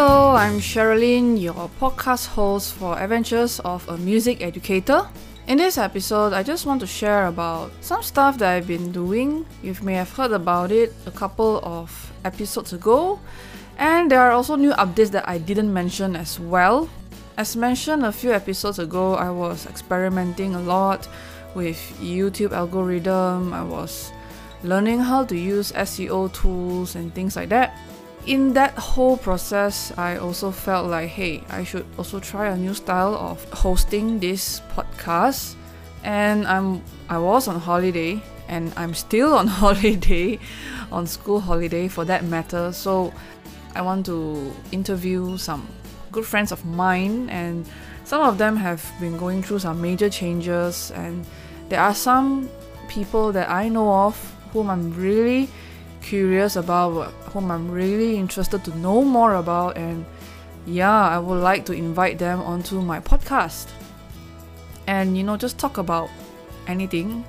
Hello, I'm Sherilyn, your podcast host for Adventures of a Music Educator. In this episode, I just want to share about some stuff that I've been doing. You may have heard about it a couple of episodes ago, and there are also new updates that I didn't mention as well. As mentioned a few episodes ago, I was experimenting a lot with YouTube algorithm. I was learning how to use SEO tools and things like that in that whole process, I also felt like, hey, I should also try a new style of hosting this podcast. And I'm I was on holiday and I'm still on holiday, on school holiday for that matter. So I want to interview some good friends of mine and some of them have been going through some major changes and there are some people that I know of whom I'm really curious about, whom I'm really interested to know more about, and yeah, I would like to invite them onto my podcast. And you know, just talk about anything.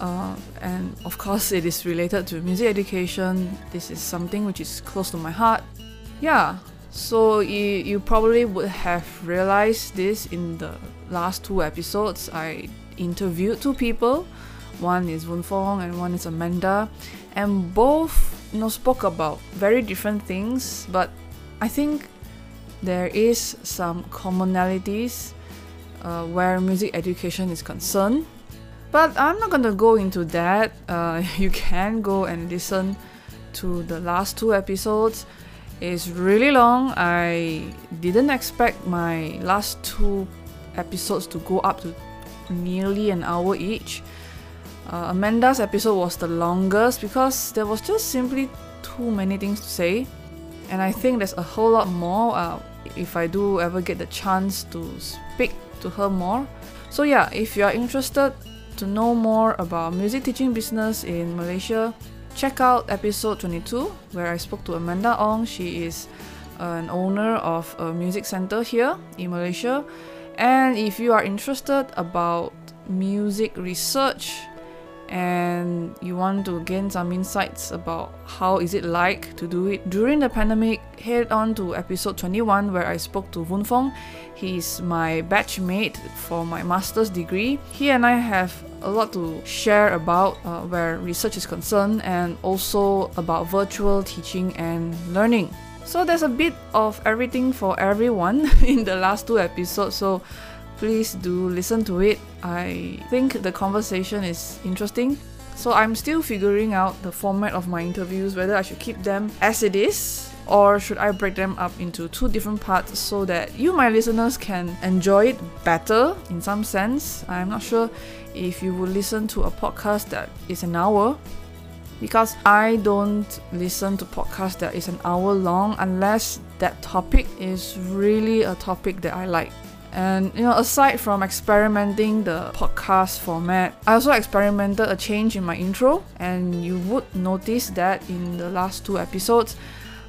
Uh, and of course, it is related to music education. This is something which is close to my heart. Yeah, so you, you probably would have realized this in the last two episodes. I interviewed two people. One is Woon Fong and one is Amanda. And both you know spoke about very different things but i think there is some commonalities uh, where music education is concerned. But i'm not to go into that. Uh, you can go and listen to the last two episodes. It's really long. I didn't expect my last two episodes to go up to nearly an hour each uh, Amanda's episode was the longest because there was just simply too many things to say, and I think there's a whole lot more uh, if I do ever get the chance to speak to her more. So, yeah, if you are interested to know more about music teaching business in Malaysia, check out episode 22 where I spoke to Amanda Ong. She is an owner of a music center here in Malaysia. And if you are interested about music research and you want to gain some insights about how is it like to do it. During the pandemic head on to episode 21 where i spoke to Woon Fong. He's my batchmate for my master's degree. He and i have a lot to share about uh, where research is concerned and also about virtual teaching and learning. So there's a bit of everything for everyone in the last two episodes so please do listen to it. I think the conversation is interesting. So I'm still figuring out the format of my interviews, whether I should keep them as it is or should I break them up into two different parts so that you, my listeners, can enjoy it better in some sense. I'm not sure if you will listen to a podcast that is an hour because I don't listen to podcasts that is an hour long unless that topic is really a topic that I like. And you know, aside from experimenting the podcast format, I also experimented a change in my intro, and you would notice that in the last two episodes,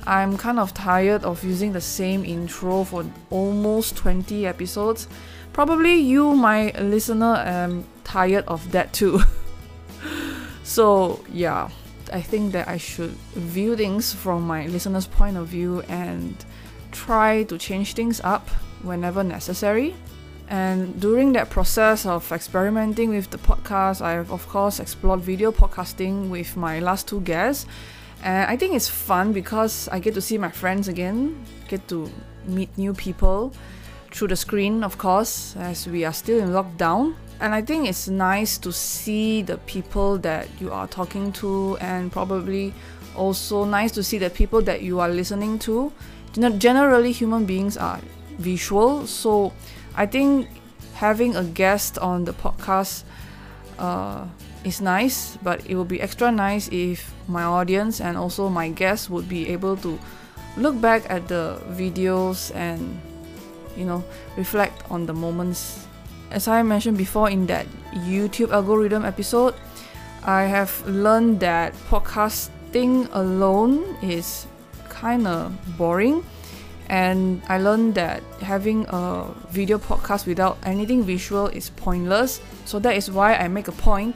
I'm kind of tired of using the same intro for almost 20 episodes. Probably you, my listener, am tired of that too. so, yeah, I think that I should view things from my listener's point of view and try to change things up whenever necessary. And during that process of experimenting with the podcast, I've of course explored video podcasting with my last two guests. And I think it's fun because I get to see my friends again, get to meet new people through the screen, of course, as we are still in lockdown. And I think it's nice to see the people that you are talking to, and probably also nice to see the people that you are listening to. Generally, human beings are visual. So I think having a guest on the podcast uh, is nice, but it would be extra nice if my audience and also my guests would be able to look back at the videos and you know reflect on the moments. As I mentioned before in that YouTube algorithm episode, I have learned that podcasting alone is kind of boring and I learned that having a video podcast without anything visual is pointless. So that is why I make a point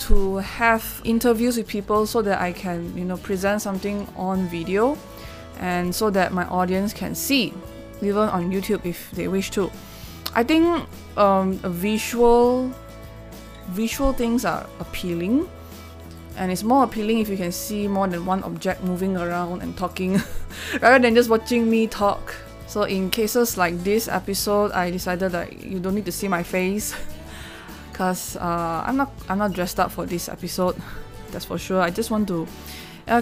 to have interviews with people so that I can, you know, present something on video and so that my audience can see, even on YouTube if they wish to. I think um, visual visual things are appealing and it's more appealing if you can see more than one object moving around and talking rather than just watching me talk. So in cases like this episode i decided that you don't need to see my face because uh, i'm not i'm not dressed up for this episode that's for sure. I just want to uh,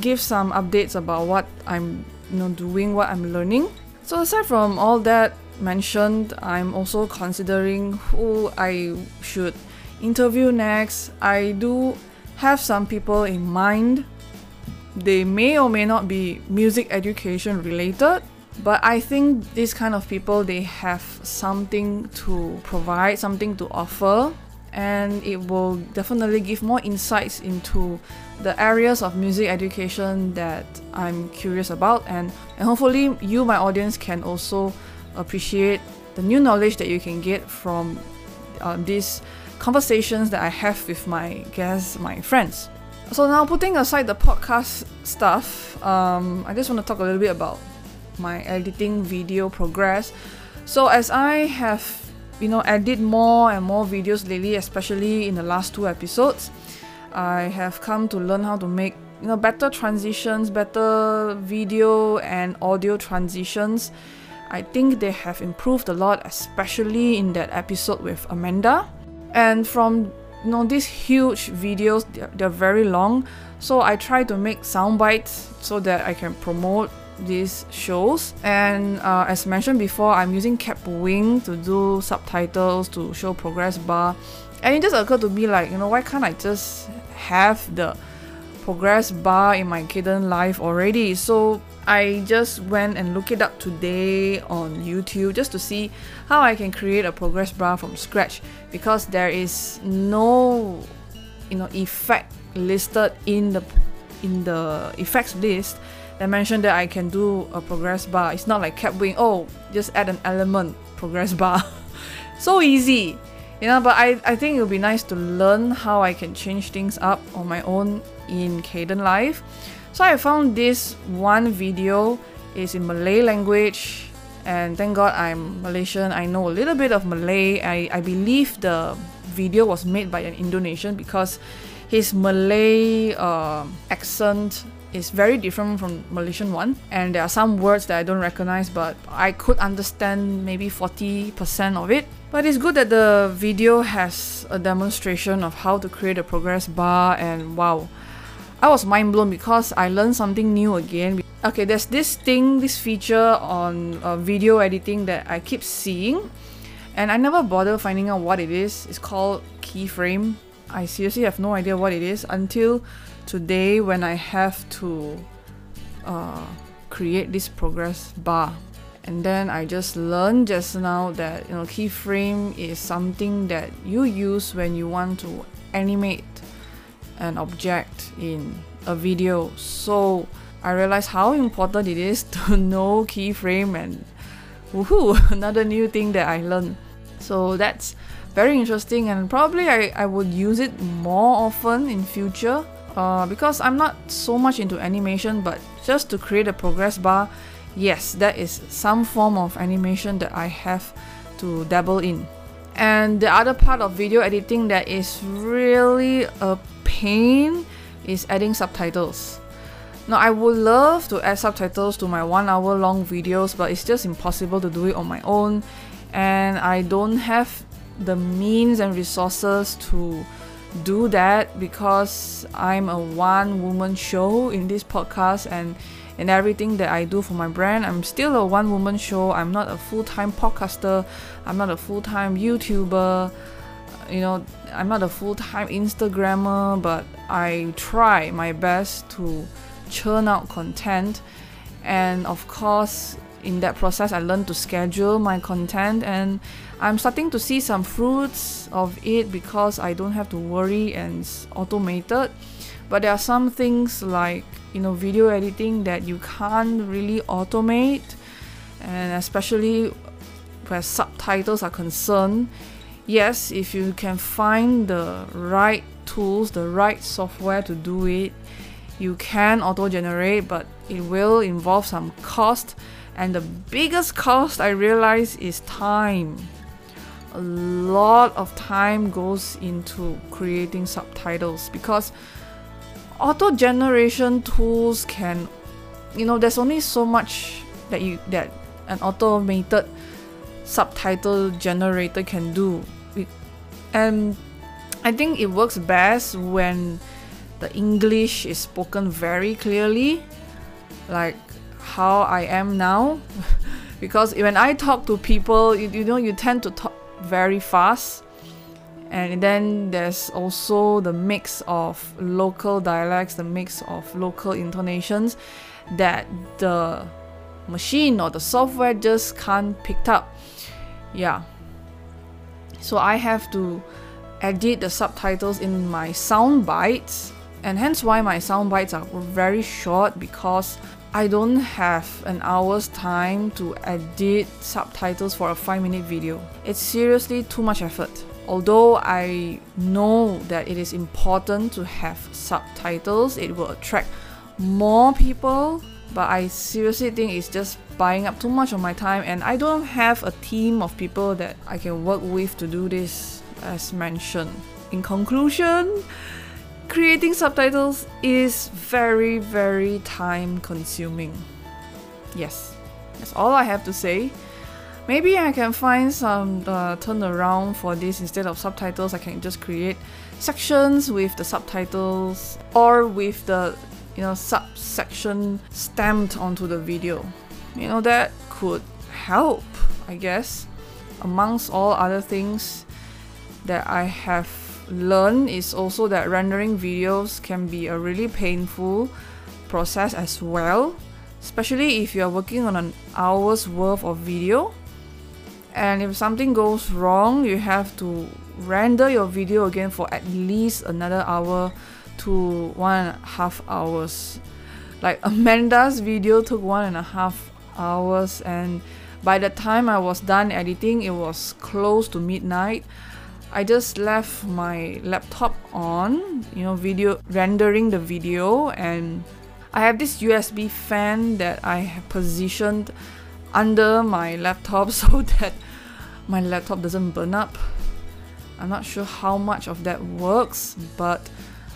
give some updates about what i'm you know doing what i'm learning. So aside from all that mentioned i'm also considering who i should interview next, I do have some people in mind. They may or may not be music education related, but I think these kind of people they have something to provide, something to offer, and it will definitely give more insights into the areas of music education that I'm curious about and, and hopefully you my audience can also appreciate the new knowledge that you can get from uh, this conversations that I have with my guests, my friends. So now, putting aside the podcast stuff, um, I just want to talk a little bit about my editing video progress. So as I have, you know, edit more and more videos lately, especially in the last two episodes, I have come to learn how to make you know better transitions, better video and audio transitions. I think they have improved a lot, especially in that episode with Amanda. And from you know these huge videos, they're, they're very long, so I try to make sound bites so that I can promote these shows. And uh, as mentioned before, I'm using Kapwing to do subtitles to show progress bar. And it just occurred to me like, you know, why can't I just have the progress bar in my Kdenlive already? So I just went and looked it up today on YouTube just to see how I can create a progress bar from scratch because there is no you know effect listed in the in the effects list that mentioned that I can do a progress bar. It's not like Kapwing, oh, just add an element progress bar. so easy. You know, but I, I think it would be nice to learn how I can change things up on my own in Kdenlive. So I found this one video is in Malay language and thank God I'm Malaysian. I know a little bit of Malay. I, I believe the video was made by an Indonesian because his Malay uh, accent is very different from Malaysian one and there are some words that I don't recognize but I could understand maybe 40% of it. But it's good that the video has a demonstration of how to create a progress bar and wow I was mind blown because I learned something new again. Okay, there's this thing, this feature on uh, video editing that I keep seeing, and I never bother finding out what it is. It's called keyframe. I seriously have no idea what it is until today when I have to uh, create this progress bar. And then I just learned just now that you know keyframe is something that you use when you want to animate an object in a video. So I realized how important it is to know keyframe and woohoo, another new thing that I learned. So that's very interesting and probably I, I would use it more often in future uh, because I'm not so much into animation but just to create a progress bar yes that is some form of animation that I have to dabble in and the other part of video editing that is really a pain is adding subtitles. Now, I would love to add subtitles to my one hour long videos, but it's just impossible to do it on my own, and I don't have the means and resources to do that because I'm a one woman show in this podcast and in everything that I do for my brand. I'm still a one woman show. I'm not a full time podcaster. I'm not a full time YouTuber you know, I'm not a full time Instagrammer, but I try my best to churn out content. And of course, in that process, I learned to schedule my content, and I'm starting to see some fruits of it because I don't have to worry and it's automated. But there are some things like you know video editing that you can't really automate, and especially where subtitles are concerned yes, if you can find the right tools, the right software to do it, you can auto generate, but it will involve some cost. And the biggest cost I realize is time. A lot of time goes into creating subtitles because auto generation tools can you know there's only so much that you that an automated subtitle generator can do. And i think it works best when the english is spoken very clearly like how i am now. Because when i talk to people you, you know you tend to talk very fast and then there's also the mix of local dialects the mix of local intonations that the machine or the software just can't pick up yeah so i have to edit the subtitles in my sound bites and hence why my sound bites are very short because I don't have an hour's time to edit subtitles for a 5 minute video. It's seriously too much effort. Although I know that it is important to have subtitles, it will attract more people, but I seriously think it's just buying up too much of my time and I don't have a team of people that I can work with to do this as mentioned. In conclusion, creating subtitles is very, very time consuming. Yes, that's all I have to say. Maybe I can find some uh, turnaround for this instead of subtitles. I can just create sections with the subtitles or with the you know subsection stamped onto the video. You know that could help, I guess. Amongst all other things that I have learned is also that rendering videos can be a really painful process as well, especially if you are working on an hour's worth of video. And if something goes wrong, you have to render your video again for at least another hour to one and a half hours. Like Amanda's video took one and a half hours, and by the time I was done editing, it was close to midnight. I just left my laptop on, you know, video rendering the video and I have this USB fan that I have positioned under my laptop so that my laptop doesn't burn up. I'm not sure how much of that works, but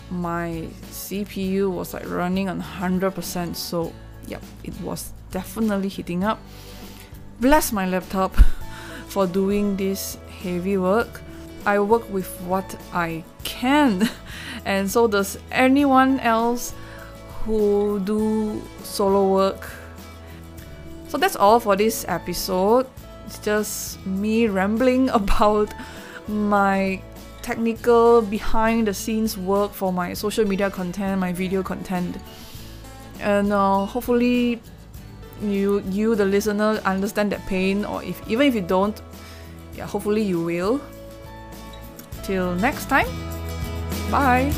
my CPU was like running on 100%, so yep, it was definitely heating up. Bless my laptop for doing this heavy work. I work with what I can, and so does anyone else who do solo work. So that's all for this episode. It's just me rambling about my technical behind the scenes work for my social media content, my video content. And uh, hopefully you you the listener understand that pain or if even if you don't, yeah, hopefully you will. Till next time, bye!